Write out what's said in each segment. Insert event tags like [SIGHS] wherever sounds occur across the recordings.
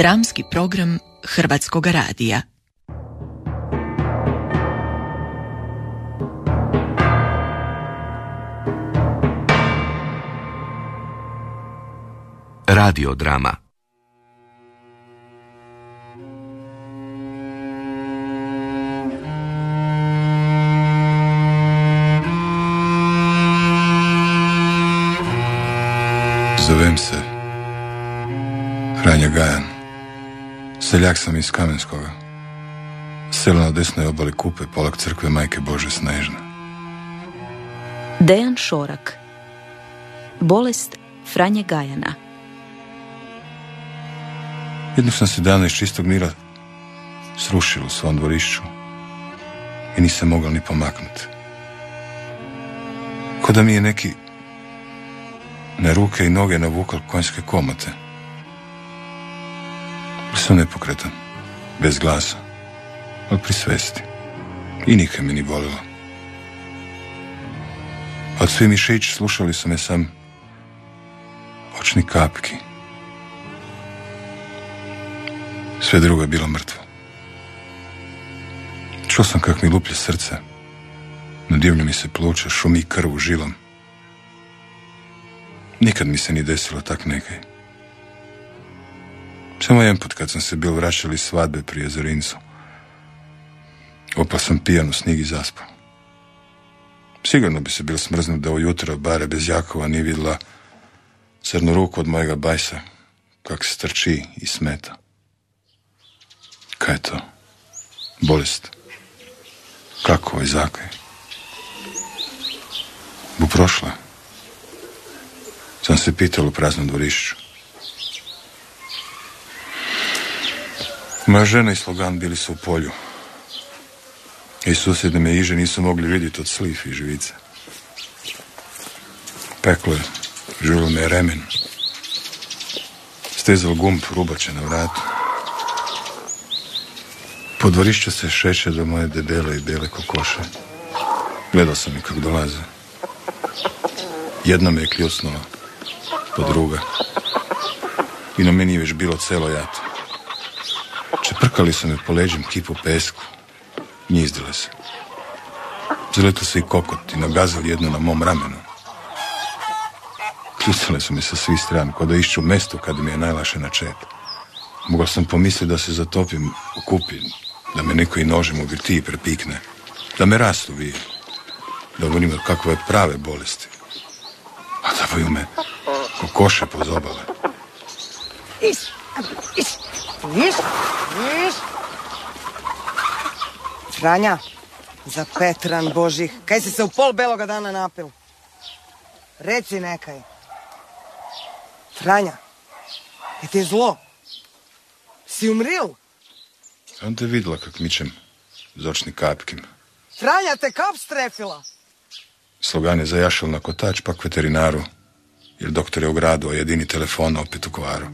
Dramski program Hrvatskog radija. Radiodrama Zovem se Franja Gajan. Seljak sam iz Kamenskoga. Selo na desnoj obali Kupe, polak crkve Majke Bože Snežne. Dejan Šorak Bolest Franje Gajana Jednog sam se dana iz čistog mira srušilo u svom dvorišću i nisam mogao ni pomaknuti. Ko da mi je neki na ruke i noge navukal konjske komote. Sam nepokretan, bez glasa, ali pri svesti. I nikad me ni bolilo. Od svi mišići slušali su me sam očni kapki. Sve drugo je bilo mrtvo. Čuo sam kak mi luplje srce. Nadivlja mi se pluća, šumi krv u žilom. Nikad mi se ni desilo tak nekaj. Samo jedan kad sam se bil vraćali svadbe pri Jezorincu. Opa sam pijan u snigi zaspao. Sigurno bi se bil smrznut da ujutro bare bez Jakova nije vidjela crnu ruku od mojega bajsa, kak se trči i smeta. Kaj je to? Bolest. Kako i zakaj? Bu prošla. Sam se pital u praznom dvorišću. Moja žena i slogan bili su u polju. I susjedne me iže nisu mogli vidjeti od sliv i živice. Peklo je, žulo me remen. Stezal gumb rubače na vratu. Po dvorišću se šeće do moje debele i bele kokoše. Gledao sam ih kako dolaze. Jedna me je kljusnula, po druga. I na meni je već bilo celo jato. Čeprkali su me po leđem kipu pesku. Njizdile se. Zaletili se i kokot i nagazali jedno na mom ramenu. Kljucale su mi sa svih strana, kao da išću mesto kad mi je najlaše na čep. Mogao sam pomisliti da se zatopim u kupi, da me neko i nožem u virtiji prepikne, da me rastu vije, da govorim od kakve prave bolesti. A da me kokoše pozobale. Iš, iš, iš, Franja, za Petran Božih, kaj si se u pol beloga dana napil? Reci nekaj. Franja, je ti zlo? Si umril? Sam te vidjela kak mičem zočni kapkim. Franja te kap strefila. Slogan je zajašao na kotač, pak veterinaru, jer doktor je u gradu, a jedini telefon opet u kvaru.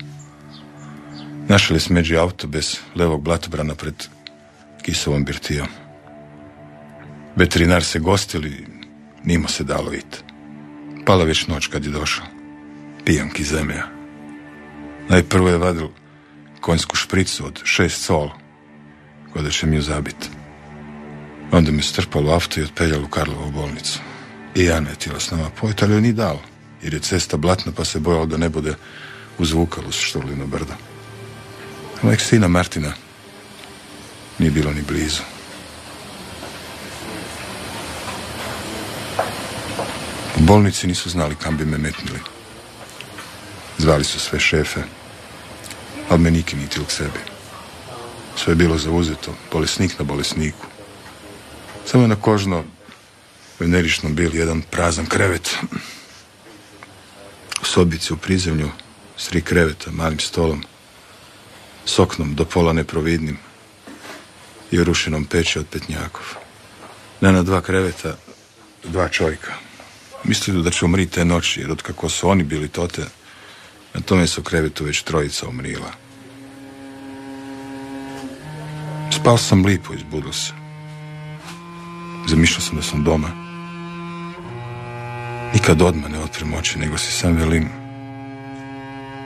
Našli smeđi auto bez levog blatobrana pred kisovom birtijom. Veterinar se gostili, nimo se dalo vid. Pala već noć kad je došao. Pijanki zemlja. Najprvo je vadil konjsku špricu od šest sol, ko da će mi ju zabit. Onda me strpalo auto i otpeljalo u Karlovu bolnicu. I ja ne htjela s nama pojeti, ali joj ni dal, jer je cesta blatna pa se bojala da ne bude uzvukalo s Štorlino brdo. A mojeg sina Martina nije bilo ni blizu. U bolnici nisu znali kam bi me metnili. Zvali su sve šefe, ali me niki niti k sebi. Sve je bilo zauzeto, bolesnik na bolesniku. Samo je na kožno veneričnom bil jedan prazan krevet. U sobici u prizemlju s tri kreveta, malim stolom, s oknom do pola neprovidnim i rušenom peći od petnjakov. Ne na dva kreveta, dva čovjeka. Mislili da će umriti te noći, jer otkako su oni bili tote, na tome su krevetu već trojica umrila. Spao sam lipo, izbudio se. Zamišljao sam da sam doma. Nikad odmah ne otprem oči, nego si sam velim.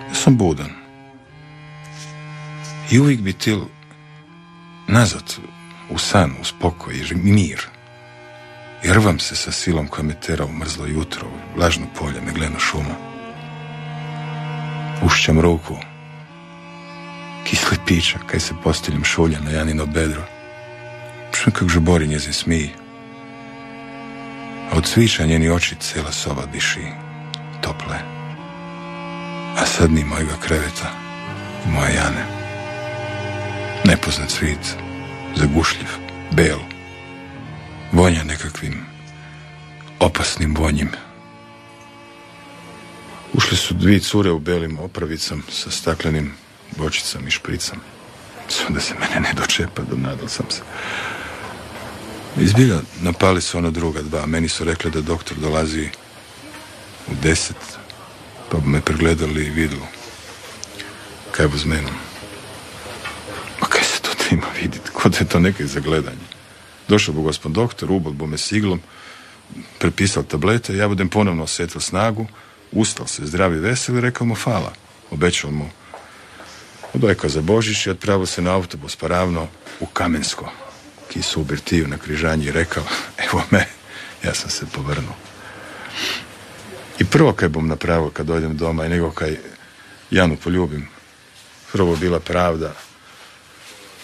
Ja sam budan. I uvijek bi til nazad u san, u spokoj i mir. I rvam se sa silom koja me tera u mrzlo jutro, u lažno polje, megleno šuma. Ušćam ruku, kisli pića, kaj se posteljom šulja na Janino bedro. Čujem kak žubori njezin smiji. A od cvića njeni oči cela soba diši, tople. A sad ni mojega kreveta i moje Jane. Nepoznat svit, zagušljiv, bel, vonja nekakvim opasnim vonjim. Ušli su dvije cure u belim opravicom sa staklenim bočicom i špricom. Samo da se mene ne dočepa, donadal sam se. Izbilja napali su ona druga dva. Meni su rekli da doktor dolazi u deset, pa bi me pregledali i vidjeli kaj bu s menom. Ma kaj se to ima vidjeti? Kod je to neke zagledanje. Došao bu gospod doktor, ubol bu me siglom, prepisal tablete, ja budem ponovno osjetil snagu, ustal se zdravi i rekao mu fala. Obećao mu odojkao za Božić i odpravio se na autobus pa ravno u Kamensko. Kisu u na križanji i rekao, evo me, ja sam se povrnuo. I prvo kaj bom napravio kad dođem doma i nego kaj Janu poljubim, prvo bila pravda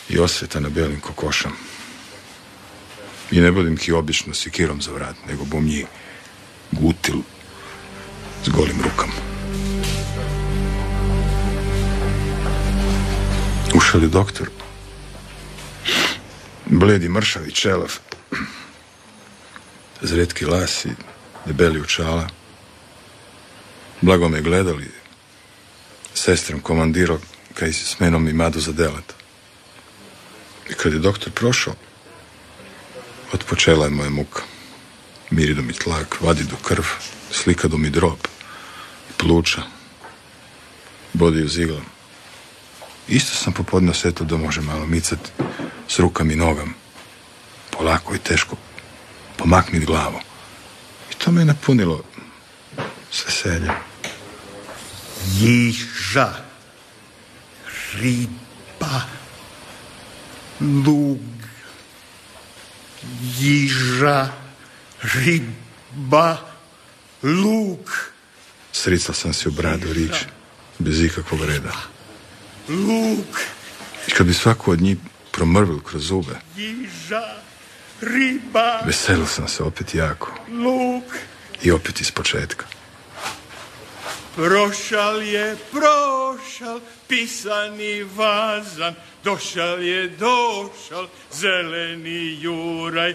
i osveta na belim kokošom. I ne budem ki obično sikirom za vrat, nego bom gutil s golim rukama. Ušao je doktor. Bledi mršavi čelav. Zretki lasi, debeli učala. Blago me gledali. Sestrom komandirao kaj s menom i madu za delet. I kad je doktor prošao, otpočela je moja muka. Mirido mi tlak, vadi do krv, slika do mi drob, pluća, bodi uz iglom. Isto sam popodne osjetio da može malo micati s rukama i nogam. Polako i teško pomaknit glavu. I to me je napunilo s veseljem. Jiža, riba, lug, jiža, riba, luk, Sricao sam se u bradu rič, bez ikakvog reda. luk, I kad bi svako od njih promrvil kroz zube, jiža, riba, veselio sam se opet jako. luk. I opet iz početka. Prošal je, prošal, pisani vazan, došal je, došal, zeleni juraj,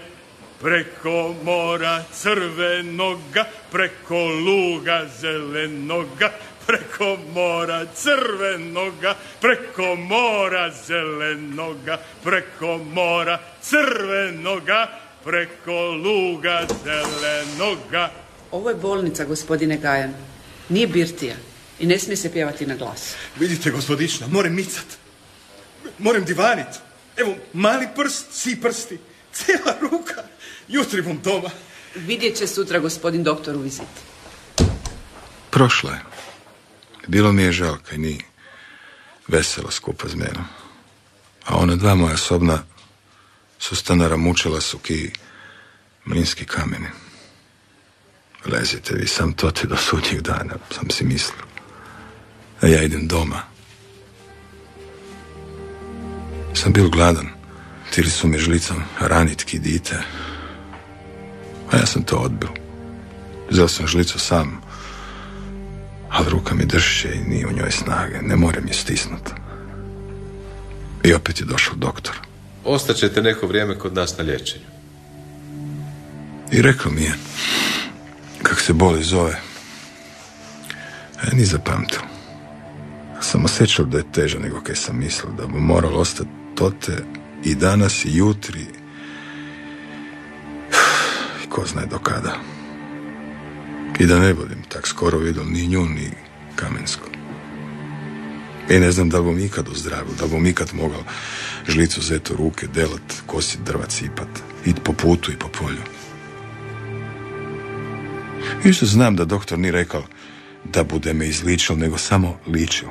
preko mora crvenoga, preko luga zelenoga, preko mora crvenoga, preko mora zelenoga, preko mora crvenoga, preko luga zelenoga. Ovo je bolnica, gospodine Gajan. Nije birtija. I ne smije se pjevati na glas. Vidite, gospodična, moram micat. Moram divanit. Evo, mali prst, svi prsti. Cijela ruka. Jutri bom doma. Vidjet će sutra gospodin doktor u viziti. Prošla je. Bilo mi je žal kaj ni veselo skupa s menom. A ona dva moja sobna su stanara mučila su ki mlinski kameni. Lezite vi sam to ti do sudnjih dana, sam si mislio. A ja idem doma. Sam bil gladan. Tili su me žlicom ranit ki dite. A ja sam to odbil. Zel sam žlicu sam, ali ruka mi dršće i nije u njoj snage. Ne moram je stisnut. I opet je došao doktor. Ostaćete neko vrijeme kod nas na liječenju. I rekao mi je kak se boli zove. A ja ni zapamtio. Sam osjećao da je teže nego kaj sam mislio, da bi moral ostati tote i danas i jutri. I [SIGHS] ko zna do kada. I da ne budem tak skoro vidio ni nju, ni Kamensko. I ne znam da li bom ikad ozdravio, da li bom ikad mogao žlicu zeti u ruke, delat, kosit drva, cipat, id po putu i po polju. I što znam da doktor ni rekao da bude me izličil, nego samo ličil.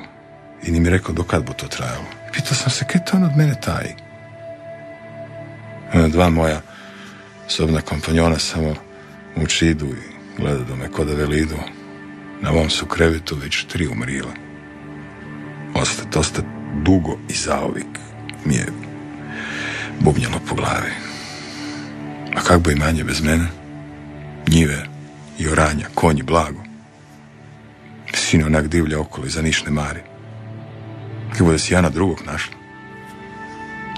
I ni mi rekao do kad bu to trajalo. Pitao sam se, kaj to on od mene taji? Ona dva moja sobna kompanjona samo uči idu i gleda do me ko da veli idu. Na ovom su krevetu već tri umrila. Ostat, ostat dugo i zaovik mi je bubnjalo po glavi. A kak bi manje bez mene? Njive i oranja, konji, blago. Sino onak divlja okolo i za niš ne mari. Kako da si ja na drugog našla?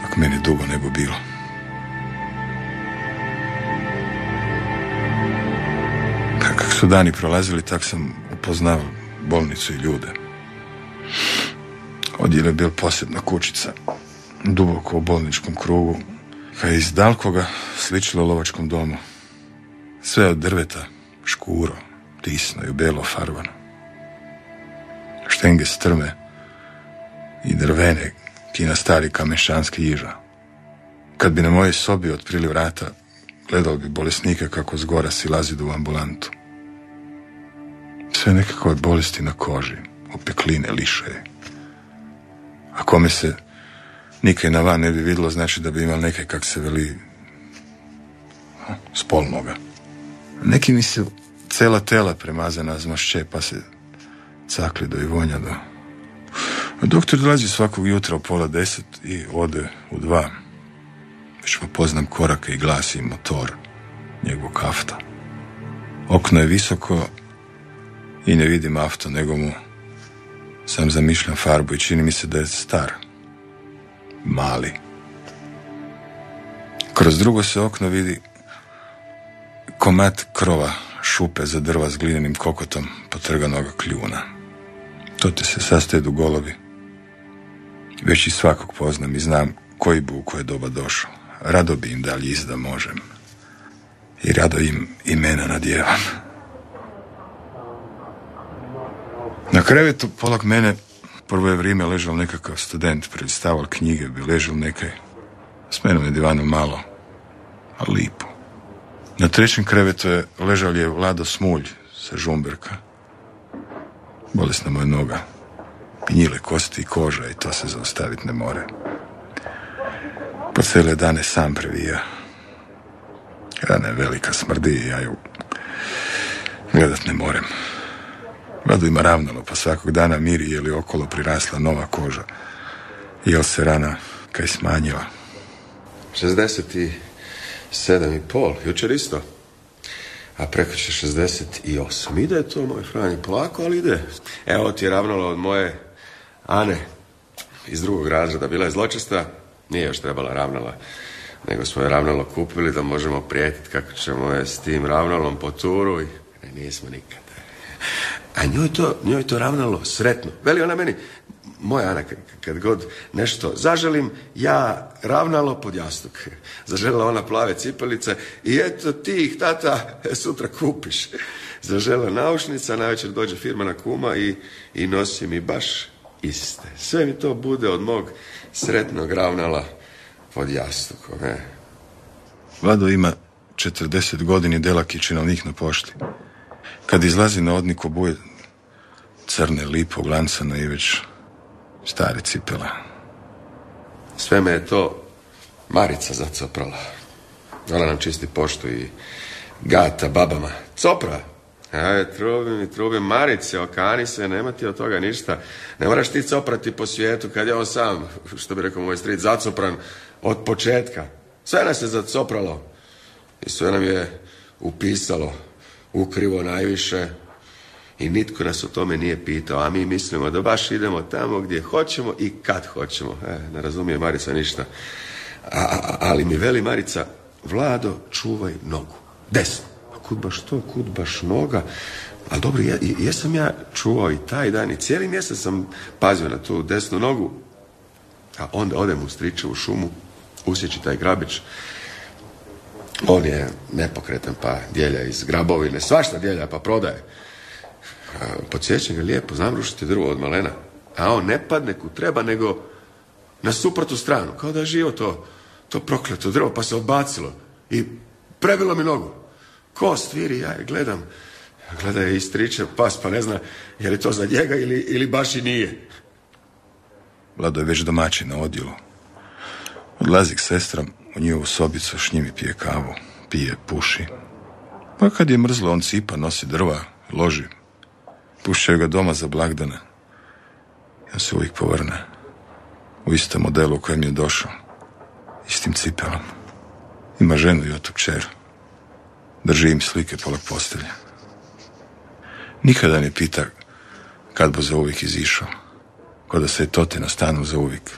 Ako meni dugo ne bi bilo. Kako su dani prolazili, tak sam upoznao bolnicu i ljude. Odjel je bil posebna kućica, duboko u bolničkom krugu, kad je iz dalkoga sličilo lovačkom domu. Sve od drveta, škuro, tisno i belo farbano. Štenge strme i drvene, kina stari kamešanski jiža. Kad bi na mojoj sobi otprili vrata, gledao bi bolesnika kako zgora silazi u ambulantu. Sve nekakve bolesti na koži, opekline, liše. A kome se nikaj na van ne bi vidjelo, znači da bi imao neke, kak se veli, spolnoga. Neki mi se cela tela premazana zmašće, pa se cakli do i vonja do... Doktor dolazi svakog jutra u pola deset i ode u dva. Već mu poznam korake i glas i motor njegovog kafta. Okno je visoko i ne vidim auto, nego mu sam zamišljam farbu i čini mi se da je star. Mali. Kroz drugo se okno vidi komad krova šupe za drva s glinenim kokotom potrganog kljuna. To te se sastoje u golovi. Već i svakog poznam i znam koji bu u koje doba došao. Rado bi im dali izda možem. I rado im imena nadjevam. Na krevetu polak mene prvo je vrijeme ležao nekakav student, predstavao knjige, bi ležao nekaj. S menom je divano malo, a lipo. Na trećem krevetu je ležao je Vlado Smulj sa Žumberka. Bolesna mu je noga. Gnjile kosti i koža i to se zaustaviti ne more. Po cele dane sam previja. Rana je velika smrdi i ja ju gledat ne morem. Vlado ima ravnalo, pa svakog dana miri je li okolo prirasla nova koža. Jel se rana kaj smanjila. 67 i pol, jučer isto. A preko će 68. Ide to, moj Franji, polako, ali ide. Evo ti je ravnalo od moje Ane iz drugog razreda. Bila je zločesta, nije još trebala ravnala. Nego smo je ravnalo kupili da možemo prijetiti kako ćemo je s tim ravnalom po turu i ne, nismo nikad. A njoj to, njoj to ravnalo sretno. Veli ona meni, moja Ana, kad, god nešto zaželim, ja ravnalo pod jastuk. [LAUGHS] Zaželjela ona plave cipelice i eto ti ih, tata, [LAUGHS] sutra kupiš. Zažela naušnica, navečer dođe firma na kuma i, i nosi mi baš iste. Sve mi to bude od mog sretnog ravnala pod jastukom. E. Vlado ima 40 godini delaki činovnik na pošti. Kad izlazi na odnik obuje crne lipo glancane i već stare cipela. Sve me je to Marica zacoprala. Ona nam čisti poštu i gata babama. Copra! Aj, trubim i trubim. Marice, okani se, nema ti od toga ništa. Ne moraš ti coprati po svijetu kad je on sam, što bi rekao moj strit, zacopran od početka. Sve nas je zacopralo. I sve nam je upisalo ukrivo najviše i nitko nas o tome nije pitao, a mi mislimo da baš idemo tamo gdje hoćemo i kad hoćemo. E, ne razumije Marica ništa. A, a, ali mi veli Marica, Vlado, čuvaj nogu. Desno. A kud baš to, kud baš noga? Ali dobro, ja, jesam ja čuvao i taj dan i cijeli mjesec sam pazio na tu desnu nogu. A onda odem u striču u šumu, usjeći taj grabić, on je nepokretan pa djelja iz grabovine, svašta djelja pa prodaje. Podsjećam ga lijepo, znam rušiti drvo od malena. A on ne padne ku treba, nego na suprotnu stranu. Kao da je živo to, to prokleto drvo, pa se odbacilo. I prebilo mi nogu. Kost viri, ja je gledam. Gleda je istriče pas, pa ne zna je li to za njega ili, ili baš i nije. Vlado je već domaćin na odjelu. Odlazi k sestram u njihovu sobicu, s njimi pije kavu, pije, puši. Pa kad je mrzlo, on cipa, nosi drva, loži. Pušćaju ga doma za blagdane. Ja se uvijek povrne. U istom modelu u kojem je došao. Istim cipelom. Ima ženu i otok čer. Drži im slike pola postelja. Nikada ne pita kad bo za uvijek izišao. Ko da se je tote na stanu za uvijek.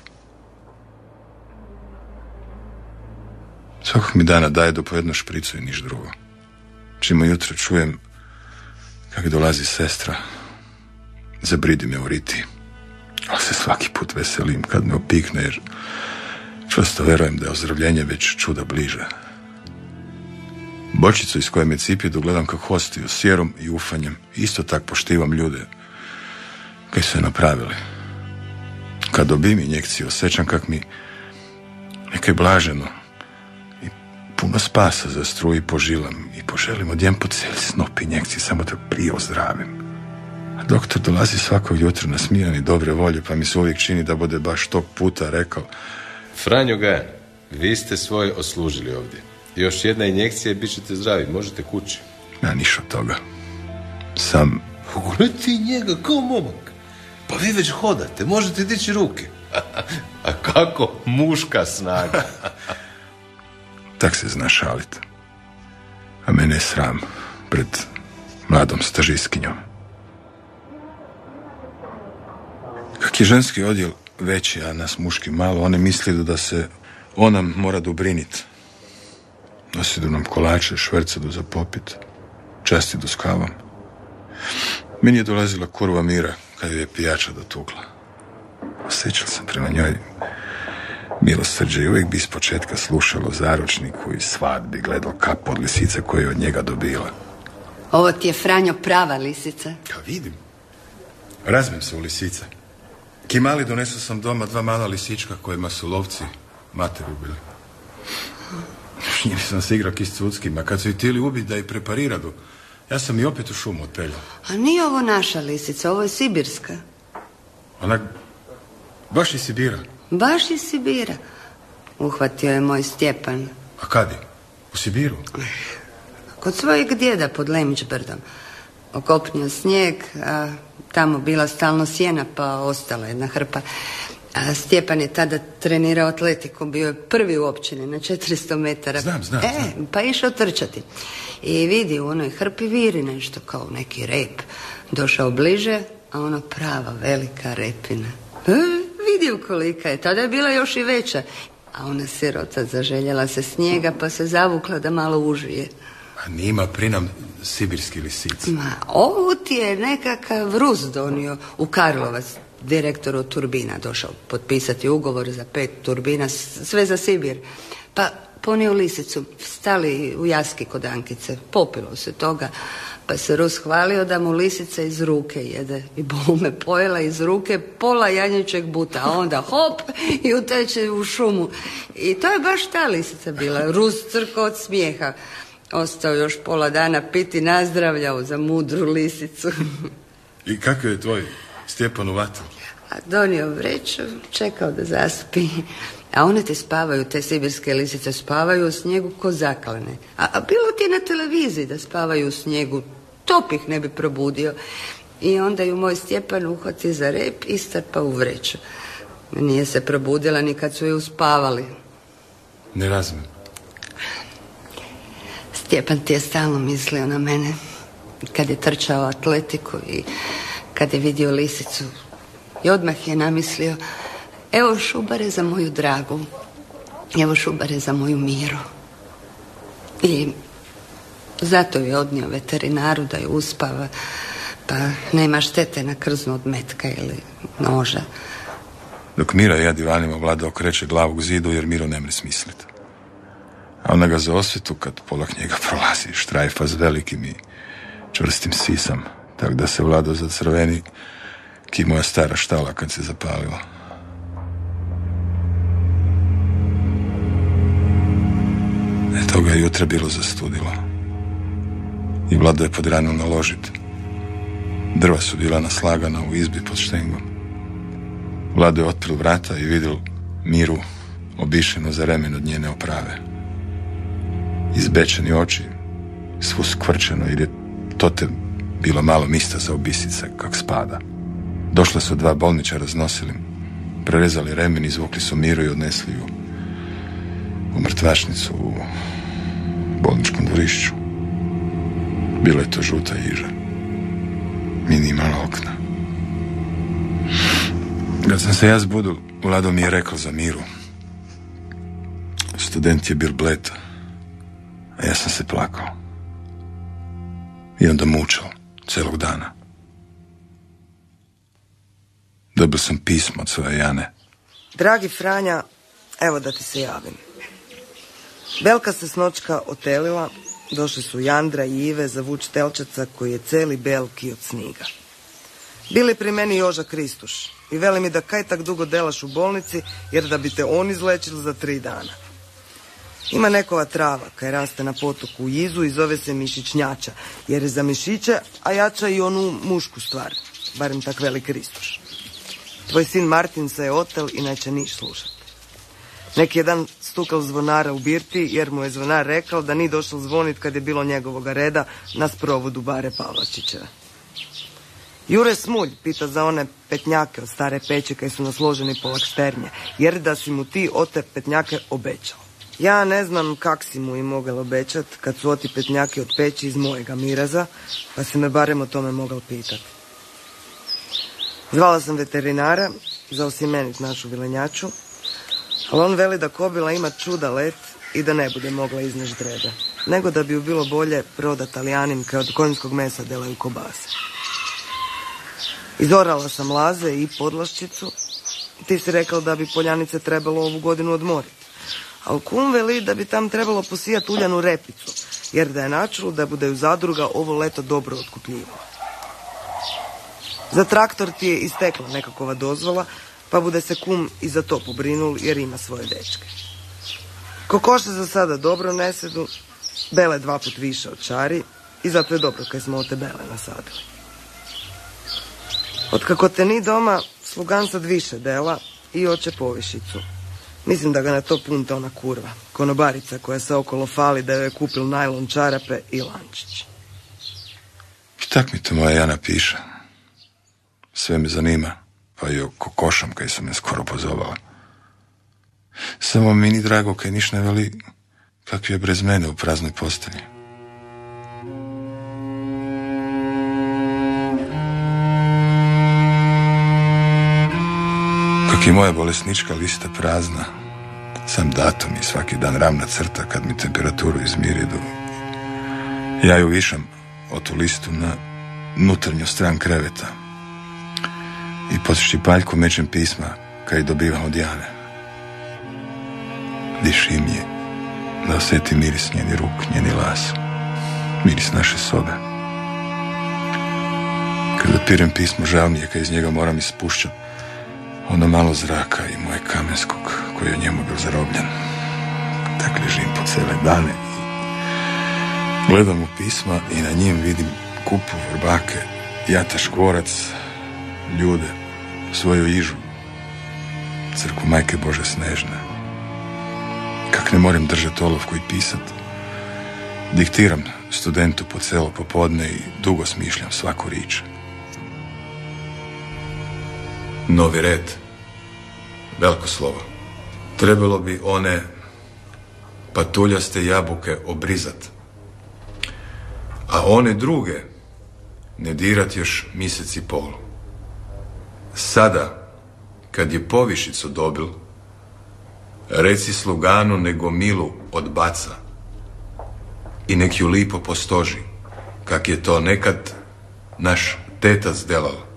Svakog mi dana daje do po jednu špricu i niš drugo. Čima jutro čujem kako dolazi sestra, zabridi me u riti. Ali se svaki put veselim kad me opikne jer čvrsto verujem da je ozdravljenje već čuda bliže. Bočicu iz koje me cipi dogledam kako hostiju, sjerom i ufanjem. Isto tak poštivam ljude koji su je napravili. Kad dobim injekciju, osjećam kak mi nekaj blaženo i puno spasa za struji požilam i poželim odjem po cijeli snop injekcije, samo da prije ozdravim. A doktor dolazi svakog jutra nasmijan i dobre volje, pa mi se uvijek čini da bude baš tog puta rekao Franjo Gajan, vi ste svoj oslužili ovdje. Još jedna injekcija i bit ćete zdravi, možete kući. Ja niš od toga. Sam Gle ti njega kao momak. Pa vi već hodate, možete dići ruke. [LAUGHS] A kako muška snaga? [LAUGHS] tak se zna šalit. A mene je sram pred mladom stažiskinjom. Kak je ženski odjel veći, a nas muški malo, one misli da se ona mora dobrinit. Nosidu nam kolače, švercadu za popit, častidu s kavom. Meni je dolazila kurva mira kad je pijača dotukla. Osjećal sam prema njoj milosrđe i uvijek bi iz početka slušalo zaručniku i svadbi gledao kap od lisice koju je od njega dobila. Ovo ti je Franjo prava lisica. Ja vidim. Razmim se u lisice. Kimali donesao sam doma dva mala lisička kojima su lovci mater ubili. [LAUGHS] Njim sam se igrao s cuckima. Kad su htjeli ubiti da ih prepariradu, ja sam i opet u šumu otpeljao. A nije ovo naša lisica, ovo je sibirska. Ona baš iz Sibira. Baš iz Sibira. Uhvatio je moj Stjepan. A kad je? U Sibiru? Kod svojeg djeda pod Lemićbrdom. Okopnio snijeg, a tamo bila stalno sjena, pa ostala jedna hrpa. A Stjepan je tada trenirao atletiku, bio je prvi u općini na 400 metara. Znam, znam, E, znam. pa išao trčati. I vidi u onoj hrpi viri nešto kao neki rep. Došao bliže, a ono prava velika repina. E, vidio kolika je, tada je bila još i veća. A ona sirota zaželjela se snijega, pa se zavukla da malo užije. A nima prinam sibirski lisici. Ma, ovu ti je nekakav Rus donio u Karlovac, direktoru turbina došao potpisati ugovor za pet turbina, sve za Sibir. Pa ponio lisicu, stali u jaski kod Ankice, popilo se toga, pa se Rus hvalio da mu lisica iz ruke jede. I bome pojela iz ruke pola janječeg buta, a onda hop i uteče u šumu. I to je baš ta lisica bila, Rus crko od smijeha. Ostao još pola dana piti nazdravljao za mudru lisicu. I kako je tvoj Stjepan u vatru? A donio vreću, čekao da zaspi. A one te spavaju, te sibirske lisice spavaju u snijegu ko zaklane. A, a bilo ti je na televiziji da spavaju u snijegu, top ih ne bi probudio. I onda ju moj Stjepan uhvati za rep i strpa u vreću. Nije se probudila ni kad su ju uspavali. Ne razumijem. Stjepan ti je stalno mislio na mene. Kad je trčao atletiku i kad je vidio lisicu. I odmah je namislio, evo šubare za moju dragu. Evo šubare za moju miru. I zato je odnio veterinaru da je uspava. Pa nema štete na krznu od metka ili noža. Dok Mira ja divanima vlada okreće glavu k zidu jer Miro ne mre smislit. A ona ga za osvetu kad pola njega prolazi štrajfa s velikim i čvrstim sisam, tak da se vlado za crveni ki moja stara štala kad se zapalila. E, toga je jutra bilo zastudilo. I vlado je pod ranu naložit. Drva su bila naslagana u izbi pod štengom. Vlado je otpril vrata i vidio Miru obišeno za remen od njene oprave. Izbečeni oči, svu skvrčeno jer je to te bilo malo mista za obisice, kak spada. Došla su dva bolničara s nosilim, prerezali remen, izvukli su Miru i odnesli ju u mrtvačnicu u bolničkom dvorišću. Bilo je to žuta iža. Minimalna okna. Kad sam se ja zbudu, Vlado mi je rekao za Miru. Student je bil bled, a ja sam se plakao. I onda mučao celog dana. Dobio sam pismo od svoje Jane. Dragi Franja, evo da ti se javim. Belka se snočka otelila, došli su Jandra i Ive za vuč telčaca koji je celi belki od sniga. Bili pri meni Joža Kristuš i veli mi da kaj tak dugo delaš u bolnici jer da bi te on izlečili za tri dana. Ima nekova trava kaj raste na potoku u Jizu i zove se mišićnjača jer je za mišiće, a jača i onu mušku stvar, barem tak veli Kristuš. Tvoj sin Martin se je otel i neće niš slušati. Neki je dan stukal zvonara u birti jer mu je zvonar rekao da ni došao zvonit kad je bilo njegovoga reda na sprovodu Bare Pavlačićeva. Jure Smulj pita za one petnjake od stare peće kaj su nasloženi po laksternje, jer da si mu ti ote petnjake obećao. Ja ne znam kak si mu i mogel obećat kad su oti petnjake od peći iz mojega miraza, pa si me barem o tome mogel pitat. Zvala sam veterinara za osimenit našu vilenjaču, ali on veli da kobila ima čuda let i da ne bude mogla izneš drebe, nego da bi ju bilo bolje prodat talijanim kao od konjskog mesa delaju kobase. Izorala sam laze i podlaščicu. Ti si rekao da bi poljanice trebalo ovu godinu odmoriti. Ali kum veli da bi tam trebalo posijati uljanu repicu, jer da je načelo da bude u zadruga ovo leto dobro otkupljivo. Za traktor ti je istekla nekakova dozvola, pa bude se kum i za to pobrinul jer ima svoje dečke. Kokoše za sada dobro ne sedu, bele dva put više od čari i zato je dobro kaj smo te bele nasadili. Od kako te ni doma, slugan sad više dela i oče povišicu. Mislim da ga na to punta ona kurva, konobarica koja se okolo fali da joj je kupil najlon čarape i lančić. Tak mi to moja Jana piše. Sve me zanima, pa i o kokošam kaj su me skoro pozovala. Samo mi ni drago kaj niš ne veli kak je brez mene u praznoj postelji. Kak je moja bolesnička lista prazna, sam datum i svaki dan ravna crta kad mi temperaturu izmiri do... Ja ju višam o tu listu na nutarnju stran kreveta i pod štipaljku mečem pisma kaj dobivam od Jane. Dišim je da osjetim miris njeni ruk, njeni las, miris naše sobe. Kad otpirem pismo, žal mi je kad iz njega moram ispušćat ono malo zraka i moje kamenskog koji je u njemu bio zarobljen. Tak ležim po cele dane gledam u pisma i na njim vidim kupu vrbake, jata škvorac, ljude, svoju ižu, crku majke Bože snežne. Kak ne moram držati olovku i pisat, diktiram studentu po celo popodne i dugo smišljam svaku rič. Novi red. Veliko slovo. Trebalo bi one patuljaste jabuke obrizat. A one druge ne dirat još mjesec i pol. Sada, kad je povišicu dobil, reci sluganu nego milu odbaca i nek ju lipo postoži, kak je to nekad naš tetac delal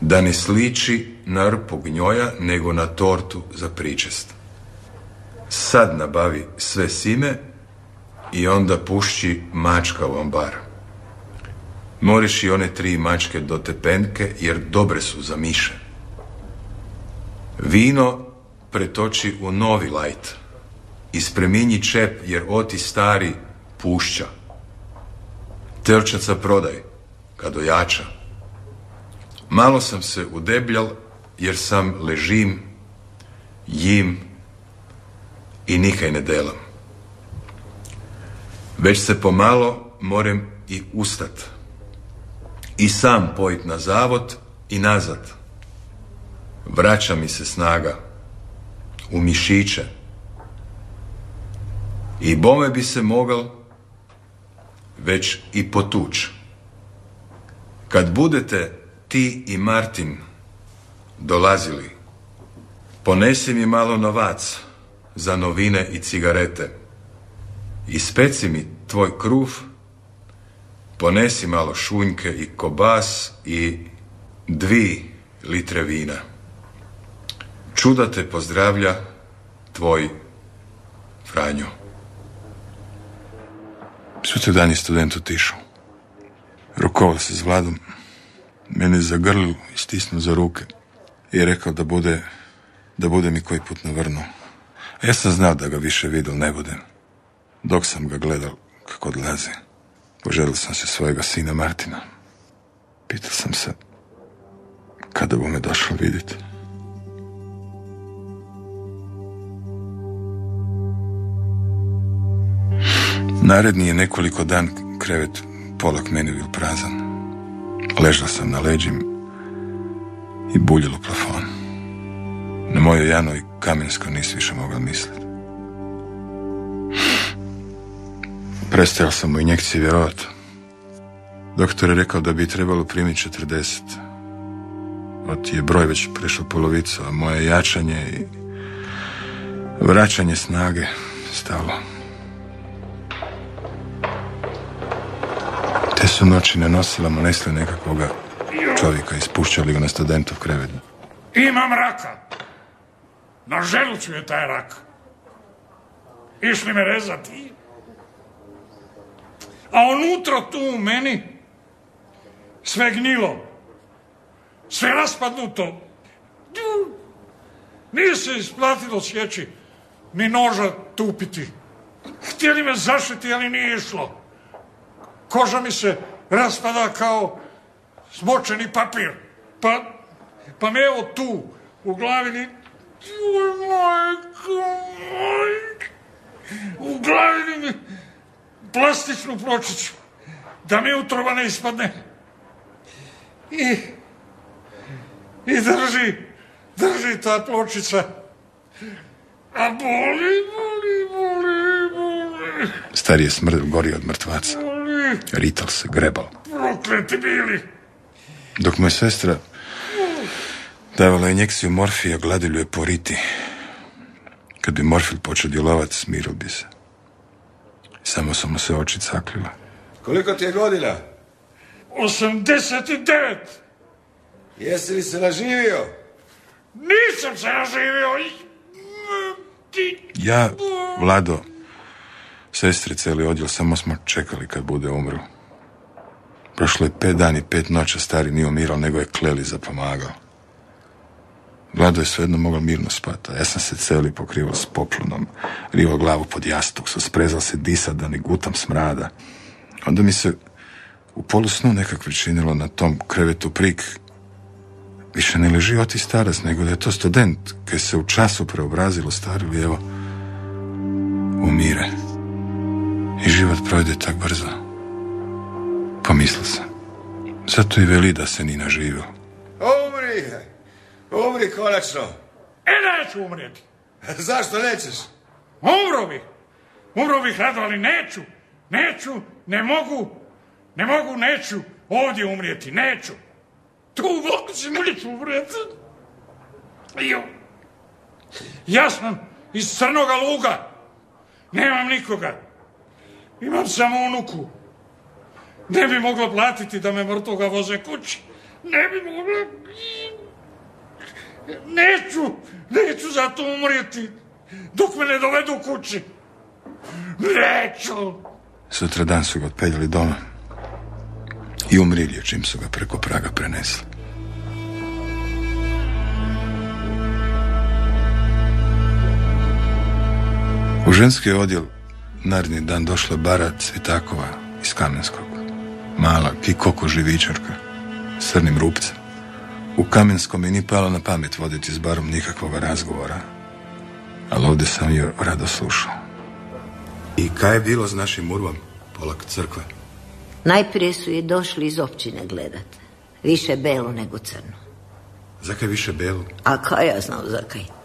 da ne sliči na rpu gnjoja, nego na tortu za pričest. Sad nabavi sve sime i onda pušći mačka u ambar. Moriš i one tri mačke do tepenke, jer dobre su za miše. Vino pretoči u novi lajt. Ispreminji čep, jer oti stari pušća. Telčaca prodaj, kad ojača. Malo sam se udebljal jer sam ležim, jim i nikaj ne delam. Već se pomalo morem i ustat. I sam pojit na zavod i nazad. Vraća mi se snaga u mišiće. I bome bi se mogal već i potuć. Kad budete ti i Martin dolazili, ponesi mi malo novac za novine i cigarete. Ispeci mi tvoj kruh, ponesi malo šunjke i kobas i dvi litre vina. Čuda te pozdravlja tvoj Franjo. Sutra dan je student otišao. Rukovao se s vladom. Mene zagrlil i stisnuo za ruke. I rekao da bude, da bude mi koji put navrnuo. A ja sam znao da ga više vidjel ne budem. Dok sam ga gledal kako odlazi. Poželio sam se svojega sina Martina. Pitao sam se kada bu me došao vidjeti. Naredni je nekoliko dan krevet polak meni bil prazan. Ležao sam na leđim i buljilo plafon. Na mojoj Janoj Kamensko nisi više mogla misliti. Prestajao sam u injekciji vjerovat. Doktor je rekao da bi trebalo primiti 40. Od je broj već prešao polovicu, a moje jačanje i vraćanje snage stalo. Su noći ne nosila monesle nekakvoga čovjeka, ispušćali ga na studentov krevet. Imam raka. Na želuću je taj rak. Išli me rezati. A unutra tu u meni sve gnilo. Sve raspadnuto. Nije se isplatilo sjeći ni noža tupiti. Htjeli me zašiti, ali nije išlo. Koža mi se raspada kao smočeni papir. Pa, pa me evo tu u glavi ni... U glavi mi plastičnu pločiću. Da mi utroba ne ispadne. I... I drži, drži ta pločica. A boli, boli, boli, boli. Stari je smrd gori od mrtvaca. Rital se, grebal. Prokleti bili. Dok mu je sestra davala injekciju morfija, gladilju je po riti. Kad bi morfil počeo djelovati, smiril bi se. Samo su mu se oči caklile. Koliko ti je godina? 89. Jesi li se naživio? Nisam se naživio. Ti... Ja, Vlado, sestri cijeli odjel, samo smo čekali kad bude umro. Prošlo je pet dani, pet noća, stari nije umirao, nego je kleli zapomagao. Vlado je svejedno mogao mirno spati, ja sam se celi pokrivao s poplunom, rivo glavu pod jastuk, sprezao se disat da ne gutam smrada. Onda mi se u polusnu nekak činilo na tom krevetu prik. Više ne leži oti starac, nego da je to student, koji se u času preobrazilo starili, evo, umire. I život projde tak brzo. Pomislio sam. Zato i veli da se ni naživio. Umri! Umri konačno! E, neću umrijeti. [LAUGHS] Zašto nećeš? Umro bih. Umro bih rado, ali neću. Neću, ne mogu. Ne mogu, neću ovdje umrijeti. Neću. Tu u bolnici neću umrijeti. Jo. Ja sam iz crnoga luga. Nemam nikoga. Imam samo unuku. Ne bi mogla platiti da me mrtvoga voze kući. Ne bi mogla... Neću, neću zato umrijeti. Dok me ne dovedu kući. Neću. Sutra dan su ga otpeljali doma. I umrilio čim su ga preko praga prenesli. U ženski odjel naredni dan došla Bara Cvitakova iz Kamenskog. Mala kikoko živičarka s crnim rupcem. U Kamenskom mi ni palo na pamet voditi s barom nikakvog razgovora. Ali ovdje sam ju rado slušao. I kaj je bilo s našim urvom, polak crkve? Najprije su je došli iz općine gledat. Više belo nego crno. Zakaj više belu? A kaj ja znam zakaj?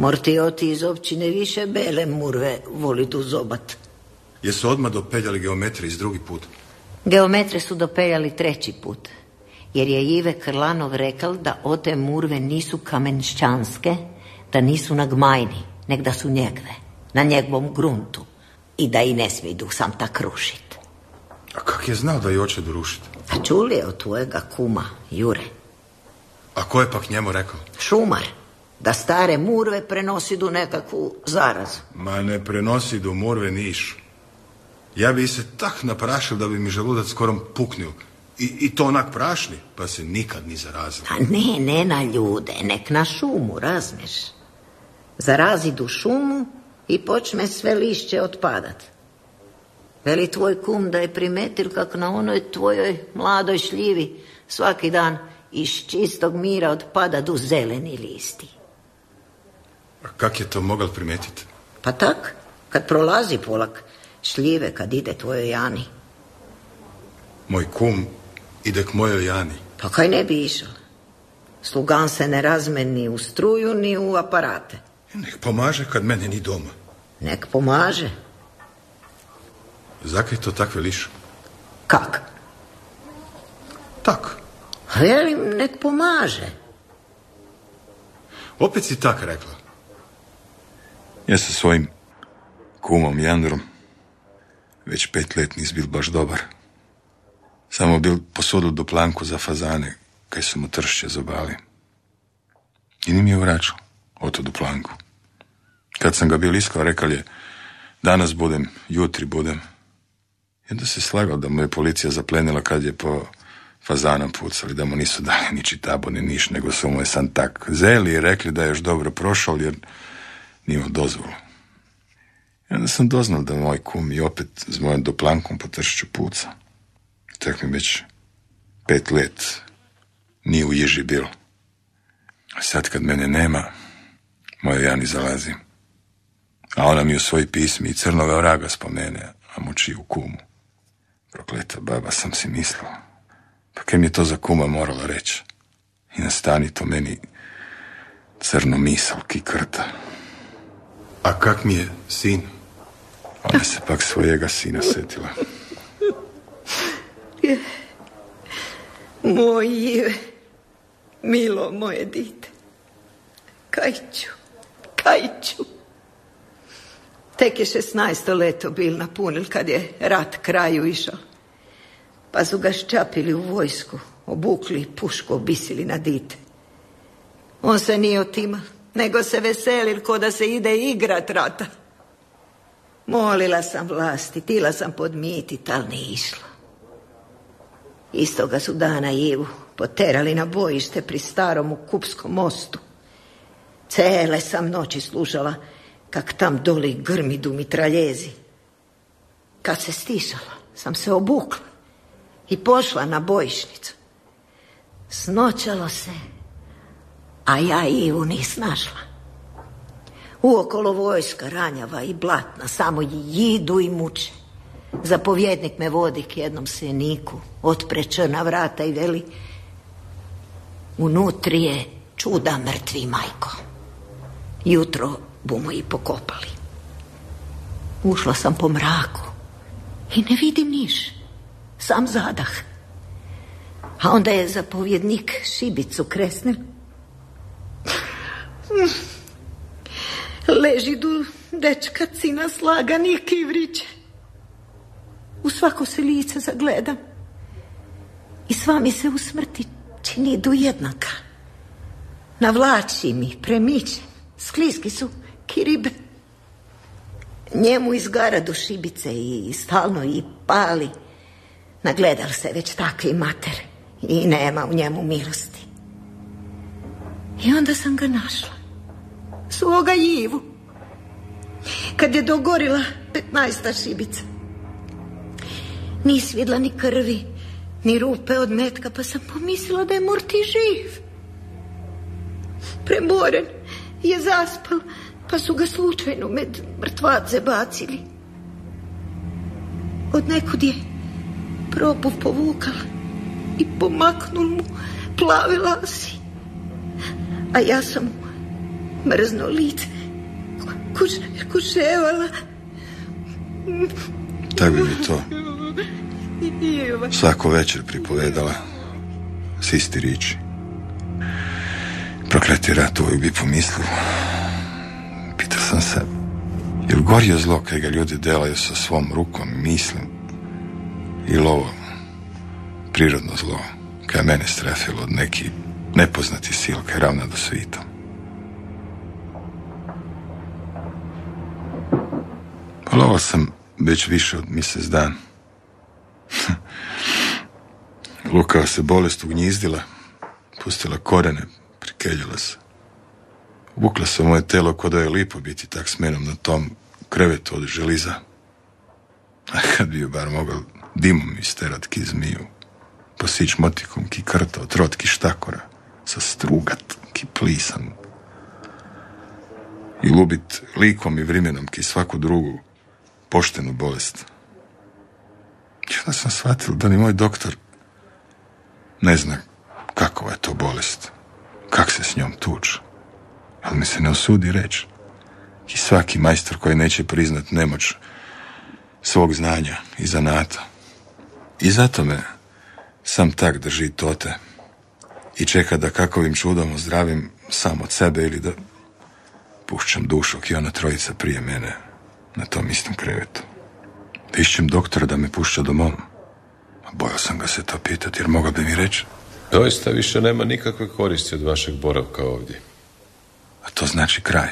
Morti oti iz općine više bele murve voli tu zobat. Jesu odmah dopeljali geometri iz drugi put? Geometre su dopeljali treći put. Jer je Ive Krlanov rekao da ote murve nisu kamenšćanske, da nisu na gmajni, nek da su njegve, na njegovom gruntu. I da i ne smidu sam tak rušit. A kak je znao da je hoće dorušiti? A čuli je od tvojega kuma, Jure. A ko je pak njemu rekao? Šumar. Da stare murve prenosi do nekakvu zarazu. Ma ne prenosi do murve niš. Ja bi se tak naprašil da bi mi želudac skorom puknil. I, I to onak prašni, pa se nikad ni zarazil. A ne, ne na ljude, nek na šumu, razmeš. Zarazi du šumu i počne sve lišće otpadat. Veli tvoj kum da je primetil kak na onoj tvojoj mladoj šljivi svaki dan iz čistog mira otpada du zeleni listi. A kak je to mogao primetiti? Pa tak, kad prolazi polak šljive kad ide tvojoj Jani. Moj kum ide k mojoj Jani. Pa kaj ne bi išao? Slugan se ne razme ni u struju, ni u aparate. Nek pomaže kad mene ni doma. Nek pomaže. Zakaj to tak veliš? Kak? Tak. Velim, nek pomaže. Opet si tak rekla. Ja sa svojim kumom Jandrom već pet let nis bil baš dobar. Samo bil posodil do planku za fazane, kaj su mu tršće zobali. I ni mi je vraćao, oto do planku. Kad sam ga bil iskao, rekao je, danas budem, jutri budem. I onda se slagao da mu je policija zaplenila kad je po fazanom pucali, da mu nisu dali ni čitabo, ni niš, nego su mu je sam tak zeli i rekli da je još dobro prošao, jer nije imao dozvolu. I onda sam doznal da moj kum i opet s mojom doplankom po tršću puca. Tak mi već pet let nije u ježi bilo. A sad kad mene nema, moja Jani zalazi. A ona mi u svoj pismi i crnoga vraga spomene, a moći u kumu. Prokleta baba sam si mislila. Pa kaj mi je to za kuma morala reći? I nastani to meni crno misal ki krta. A kak mi je sin? Ona se pak svojega sina setila. Moj Ive, milo moje dite. Kaj ću, kaj ću. Tek je šestnaesto leto bil napunil kad je rat kraju išao. Pa su ga ščapili u vojsku, obukli pušku obisili na dite. On se nije otima, nego se veselil ko da se ide igrat rata. Molila sam vlasti, tila sam podmitit, ali nije išlo. Istoga su dana Ivu poterali na bojište pri starom u Kupskom mostu. Cele sam noći slušala kak tam doli grmidu mitraljezi. Kad se stišala, sam se obukla i pošla na bojišnicu. Snoćalo se, a ja Ivu nis našla. Uokolo vojska ranjava i blatna, samo jidu i muče. Zapovjednik me vodi k jednom sjeniku, otpre črna vrata i veli Unutri je čuda mrtvi majko. Jutro bumo i pokopali. Ušla sam po mraku i ne vidim niš, sam zadah. A onda je zapovjednik šibicu kresnil. Leži du dečka cina slagani kivriće. U svako se lice zagledam. I sva mi se u smrti čini du jednaka. Navlači mi, premiče. Skliski su kiribe. Njemu izgara do šibice i stalno i pali. Nagledal se već takvi mater i nema u njemu milosti. I onda sam ga našla. Svoga Ivu. Kad je dogorila petnaesta šibica. Nis vidla ni krvi, ni rupe od metka, pa sam pomislila da je Murti živ. premoren je zaspal, pa su ga slučajno med mrtvace bacili. Od nekud je propuv povukal i pomaknul mu plave lasi. A ja sam mrzno lice kuš, kuševala. Tak bi mi to svako večer pripovedala s isti riči. Prokleti rat uvijek bi pomislio. Pitao sam se, jel gorje zlo kaj ga ljudi delaju sa svom rukom mislim? Ili ovo prirodno zlo kaj je mene strefilo od neki nepoznati sil kaj ravna do svita? Polovao sam već više od mjesec dan. Lukava se bolest ugnjizdila, pustila korene, prikeljila se. Vukla se moje telo ko da je lipo biti tak s menom na tom krevetu od želiza. A kad bi ju bar mogao dimom isterat ki zmiju, posić motikom ki krta, otrot ki štakora, sa strugat ki plisan. I lubit likom i vrimenom ki svaku drugu poštenu bolest. I sam shvatio da ni moj doktor ne zna kakova je to bolest, kak se s njom tuči. Ali mi se ne usudi reći. I svaki majstor koji neće priznat nemoć svog znanja i zanata. I zato me sam tak drži tote i čeka da kakovim čudom ozdravim sam od sebe ili da pušćam dušu i ona trojica prije mene na tom istom krevetu. Da išćem doktora da me pušća domom. A bojao sam ga se to pitati jer mogao bi mi reći. Doista više nema nikakve koristi od vašeg boravka ovdje. A to znači kraj.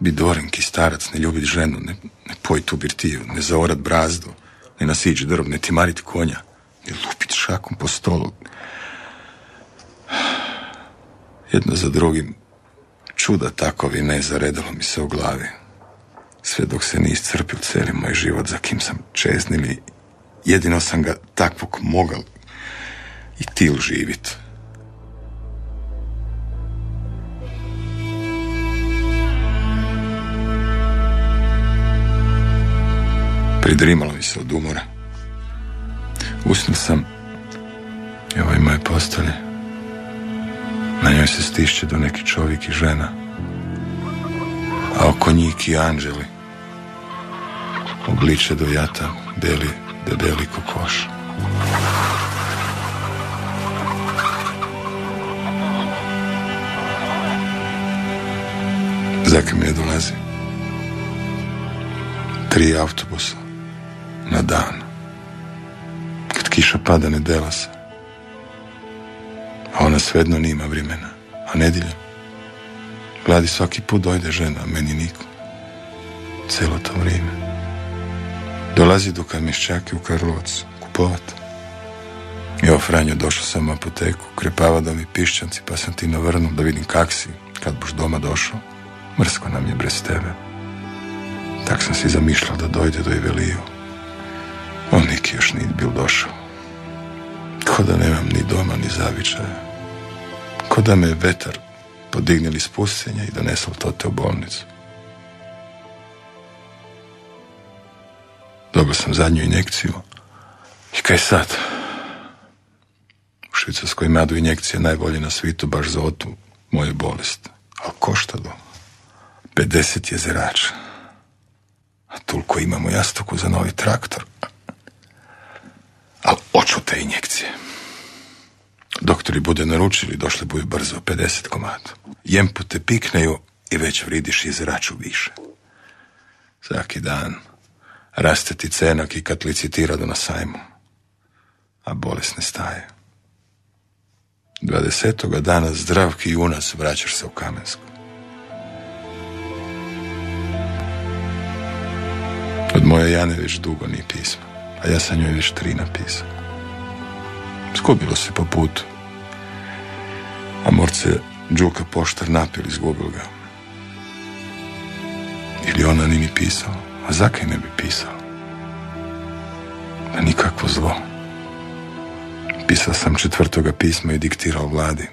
Bit dvorenki starac, ne ljubit ženu, ne, ne pojit tu birtiju, ne zaorat brazdu, ne nasići drv, ne timarit konja, ne lupit šakom po stolu. Jedno za drugim čuda takovi ne zaredalo mi se u glavi. Sve dok se nije iscrpio cijeli moj život za kim sam čeznili, jedino sam ga takvog mogal i til živit. Pridrimalo mi se od umora. Usnuo sam i ovaj moje postelje. Na njoj se stišće do neki čovjek i žena. A oko njih i anđeli. Obliče do jata, beli, debeli kokoš. Zaka mi je dolazi. Tri autobusa na dan. Kad kiša pada ne dela se. A ona svedno nima vremena. A nedjelja? Gladi svaki put dojde žena, meni niko. Celo to vrijeme. Dolazi do kamješćake u Karlovac, kupovat. Jo, Franjo, došao sam u apoteku, krepava da mi pišćanci, pa sam ti navrnuo da vidim kak si, kad boš doma došao. Mrsko nam je brez tebe. Tak sam si zamišljal da dojde do Iveliju. On niki još nije bil došao. Ko da nemam ni doma, ni zavičaja. Ko da me vetar podignili s pustinja i donesel tote u bolnicu. Dobio sam zadnju injekciju. I kaj sad? U Švicarskoj madu injekcija najbolje na svitu baš za otu moju bolest. Ali koštalo. 50 jezerača. A toliko imamo jastuku za novi traktor. Ali oču te injekcije. Doktori bude naručili, došli budu brzo, 50 komada. Jempu te pikneju i već vridiš jezeraču više. Svaki dan raste ti cenak i kad licitira do na sajmu. A bolest ne staje. 20. dana zdravki junac vraćaš se u Kamensku. Od moje Jane već dugo nije pisma, a ja sam njoj već tri napisao. Skubilo se po putu. A morce Đuka poštar napil izgubil ga. Ili ona ni mi pisao, a zakaj ne bi pisao? A nikakvo zlo. Pisao sam četvrtoga pisma i diktirao vladi.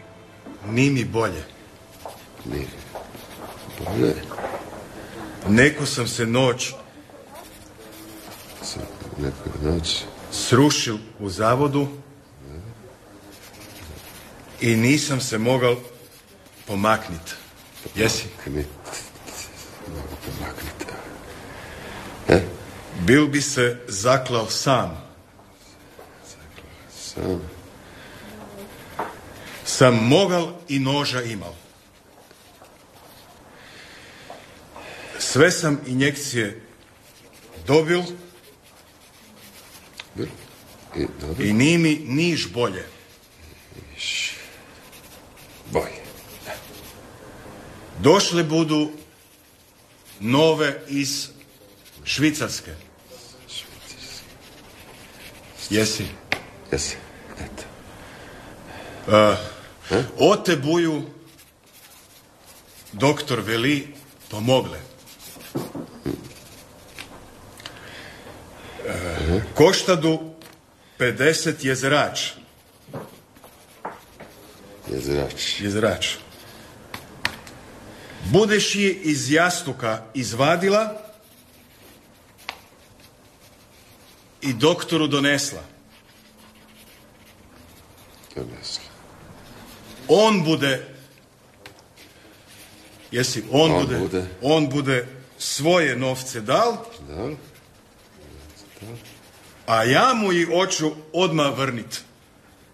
Ni mi bolje. Ni bolje. Neko sam se noć Sam neku noć. srušil u zavodu i nisam se mogao pomaknit. Jesi? Ni mogu pomakniti. Bil bi se zaklao sam. Sam. Sam mogal i noža imal. Sve sam injekcije dobil I i ni mi niš bolje. Boj. Došle budu nove iz Švicarske. Jesi? Jesi. Eto. Uh, ote buju doktor veli pomogle. Uh, koštadu 50 jezerač. Jezerač. Jezerač. Budeš je iz jastuka izvadila i doktoru donesla. Donesla. On bude jesi on, On bude, bude. on bude svoje novce dal Da? a ja mu i hoću odmah vrnit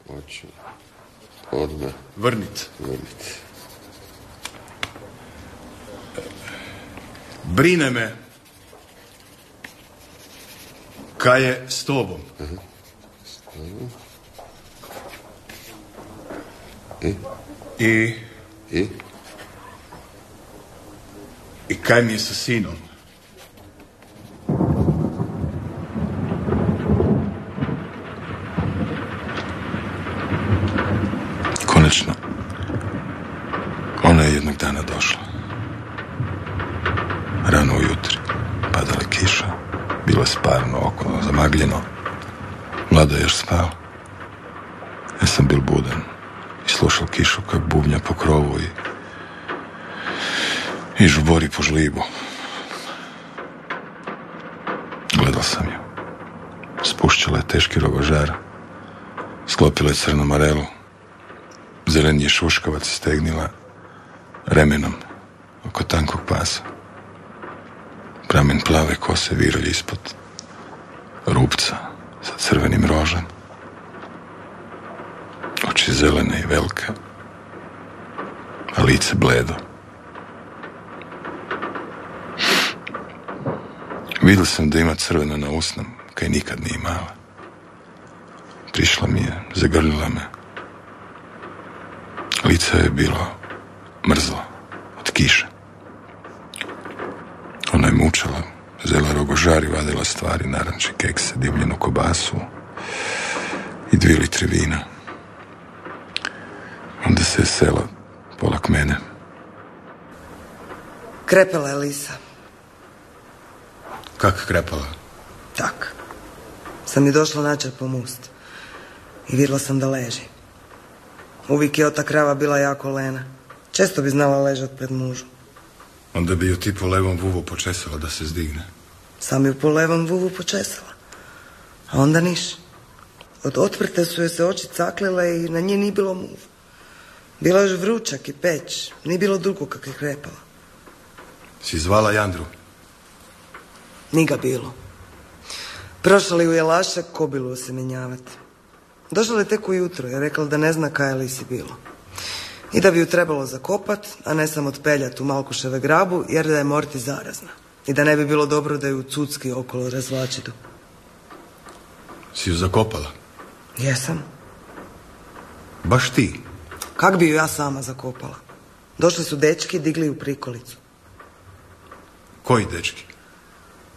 Hoću. Odmah vrnit vrniti. brine me kaj je s tobom I? i I? i kaj mi je sa sinom Sklopila je crnu marelu. Zeleni je šuškavac stegnila remenom oko tankog pasa. Pramen plave kose viralje ispod rupca sa crvenim rožem. Oči zelene i velike, a lice bledo. Vidio sam da ima crveno na usnom, kaj nikad nije imala. Prišla mi je, zagrlila me. Lice je bilo mrzlo od kiše. Ona je mučala, zela rogožari, vadila stvari, naranče, kekse, divljenu kobasu i dvije litri vina. Onda se je sela polak mene. Krepela je Lisa. kak krepala Tak. Sam je došla načer po most. I vidjela sam da leži. Uvijek je ota krava bila jako lena. Često bi znala ležat pred mužu. onda bi ju ti po levom vuvu počesala da se zdigne Sam ju po levom vuvu počesala. A onda niš. Od otvrte su joj se oči caklile i na nje nije bilo muv. Bila je još vrućak i peć. Nije bilo dugo kak je krepala. si zvala Jandru Ni ga bilo. Prošla ju je lašak kobilu osemenjavati. Došla je tek ujutro i rekla da ne zna kaj je Lisi bilo. I da bi ju trebalo zakopat, a ne sam otpeljat u Malkuševe grabu, jer da je morti zarazna. I da ne bi bilo dobro da ju cucki okolo razvlačidu. si ju zakopala Jesam. baš ti Kak bi ju ja sama zakopala? Došli su dečki i digli ju prikolicu. koji dečki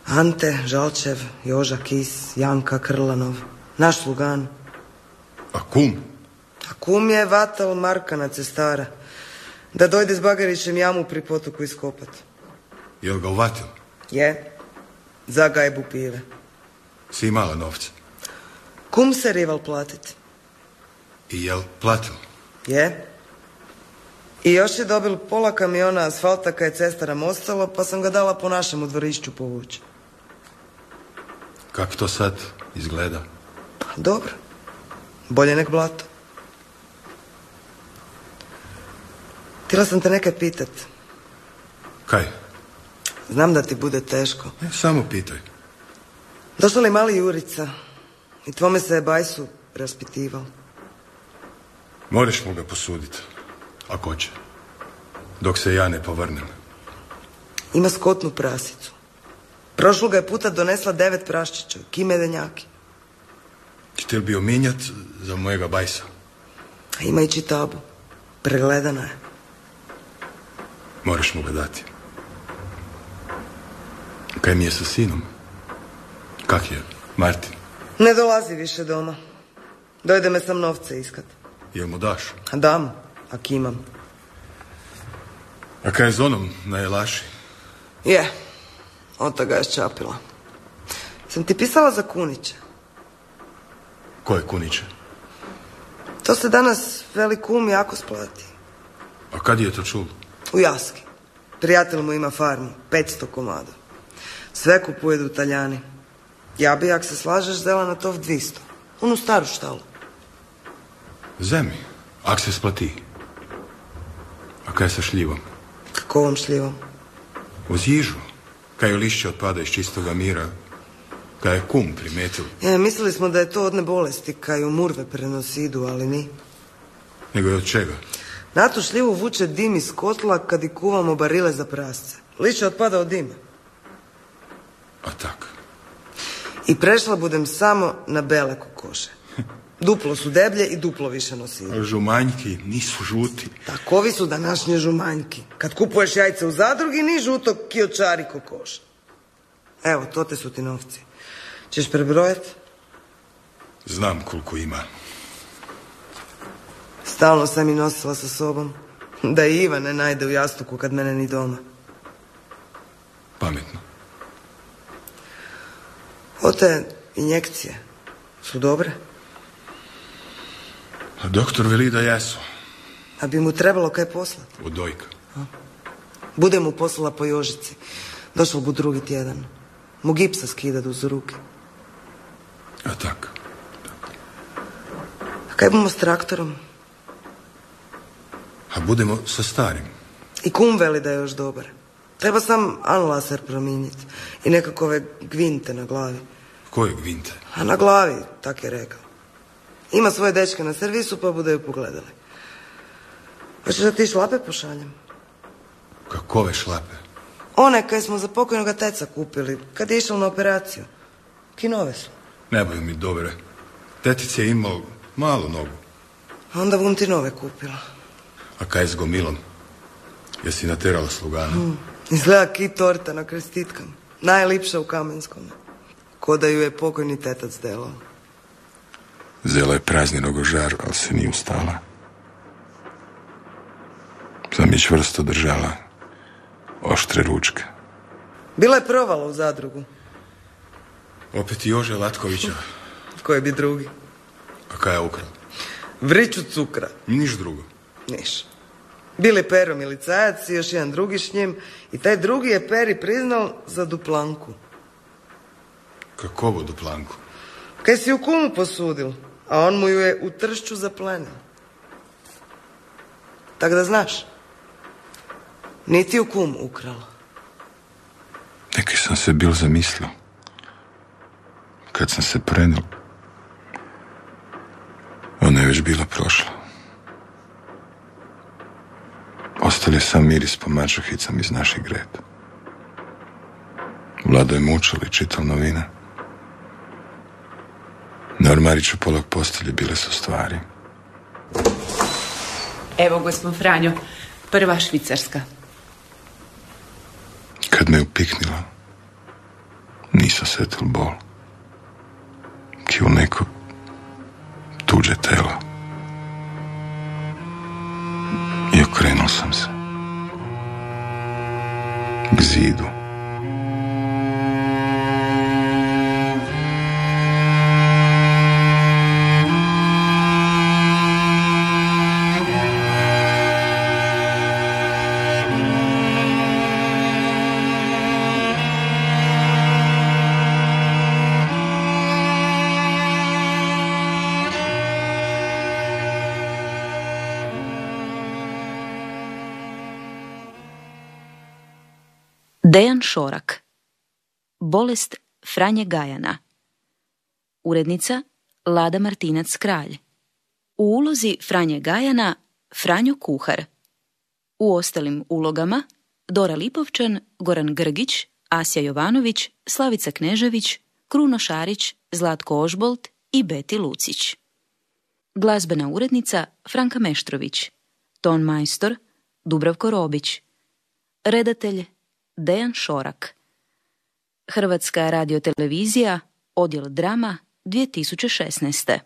Ante, Žalčev, Joža Kis, Janka Krlanov, naš slugan. A kum A kum je vatal Marka na cestara. Da dojde s Bagarićem jamu pri potoku iskopat. jel ga uvatil Je, za gajbu pive. si imala novce Kum se rival platit. i jel platil Je, I još je dobil pola kamiona asfalta kad je cesta nam ostalo, pa sam ga dala po našem u dvorišću povući. Kako to sad izgleda? Pa dobro. Bolje nek blato. Htjela sam te nekaj pitat. Kaj? Znam da ti bude teško. E, samo pitaj. Došla li mali Jurica? I tvome se je bajsu raspitival. Moraš mu ga posuditi. Ako će. Dok se ja ne povrnem. Ima skotnu prasicu. Prošloga je puta donesla devet praščića, ki medenjaki. Htjel bi ominjat za mojega bajsa. A ima i čitabu. Pregledana je. Moraš mu ga dati. Kaj mi je sa sinom? Kak je, Martin? Ne dolazi više doma. Dojde me sam novce iskat. Jel mu daš? A dam, ak imam. A kaj je s onom na Jelaši? Je, od toga je ščapila. Sam ti pisala za Kunića. Ko je Kuniće? To se danas veli kum jako splati. A kad je to čulo? U Jaski. Prijatelj mu ima farmu, 500 komada. Sve kupuje u Taljani. Ja bi, ak se slažeš, zela na to v 200. Onu staru štalu. Zemi, ak se splati. A kaj sa šljivom? Kako ovom šljivom? Uz jižu. Kaj lišće otpada iz čistoga mira. Kaj je kum primetil. E, mislili smo da je to odne bolesti, kaj u murve prenosidu, ali ni. Nego je od čega? Na tu šljivu vuče dim iz kotla kad i kuvamo barile za prasce. Lišće otpada od dima. A tak. I prešla budem samo na bele kokoše. Duplo su deblje i duplo više nosidu. A žumanjki nisu žuti. Takovi su današnje žumanjki. Kad kupuješ jajce u zadrugi, ni žuto kiočari kokoša. Evo, to te su ti novci. Češ prebrojati? Znam koliko ima. Stalno sam i nosila sa sobom. Da i Iva ne najde u jastuku kad mene ni doma. Pametno. Ote injekcije su dobre. A doktor veli da jesu. A bi mu trebalo kaj poslati. Od dojka. Bude mu poslala po Jožici. Došao bu drugi tjedan. Mu gipsa skida uz ruke. A tak. A kaj bomo s traktorom? A budemo sa starim. I kum veli da je još dobar. Treba sam anlaser promijeniti. I nekakove gvinte na glavi. Koje gvinte? A na glavi, tak je rekao. Ima svoje dečke na servisu, pa bude ju pogledali. Hoćeš da ti šlape pošaljem? Kakove šlape? One kaj smo za pokojnoga teca kupili, kad je išao na operaciju. Kinove su. Ne boju mi dobre. Tetic je imao malu nogu. Onda bum ti nove kupila. A kaj s gomilom? Jesi naterala slugana? Hmm. Izgleda ki torta na krestitkama. Najlipša u Kamenskom. Ko da ju je pokojni tetac delao. Zela je praznjenog žar, ali se nije ustala. Sam je čvrsto držala oštre ručke. Bila je provala u zadrugu. Opet Jože Latkovića. Koji bi drugi? A kaj je ukrao? Vriću cukra. Niš drugo. Niš. Bili Pero milicajac i još jedan drugi s njim i taj drugi je Peri priznal za duplanku. Kakovu duplanku? Kaj si u kumu posudil, a on mu ju je u tršću zaplenio. Tak da znaš, niti u kum ukrala. Neki sam se bil zamislio. Kad sam se prenil, ona je već bila prošla. Ostali sam miris po mačahicama iz naših greda. Vlado je mučal i čital novine. Na ormariću polog postelje bile su stvari. Evo, gospod Franjo, prva švicarska. Kad me upiknila, nisam setil bol. U neko tuđe telo. I okrenuo sam se. K zidu. Šorak. Bolest Franje Gajana. Urednica Lada Martinac Kralj. U ulozi Franje Gajana Franjo Kuhar. U ostalim ulogama Dora Lipovčan, Goran Grgić, Asja Jovanović, Slavica Knežević, Kruno Šarić, Zlatko Ožbolt i Beti Lucić. Glazbena urednica Franka Meštrović, ton majstor Dubravko Robić, redatelj Dejan Šorak. Hrvatska radiotelevizija, odjel drama 2016.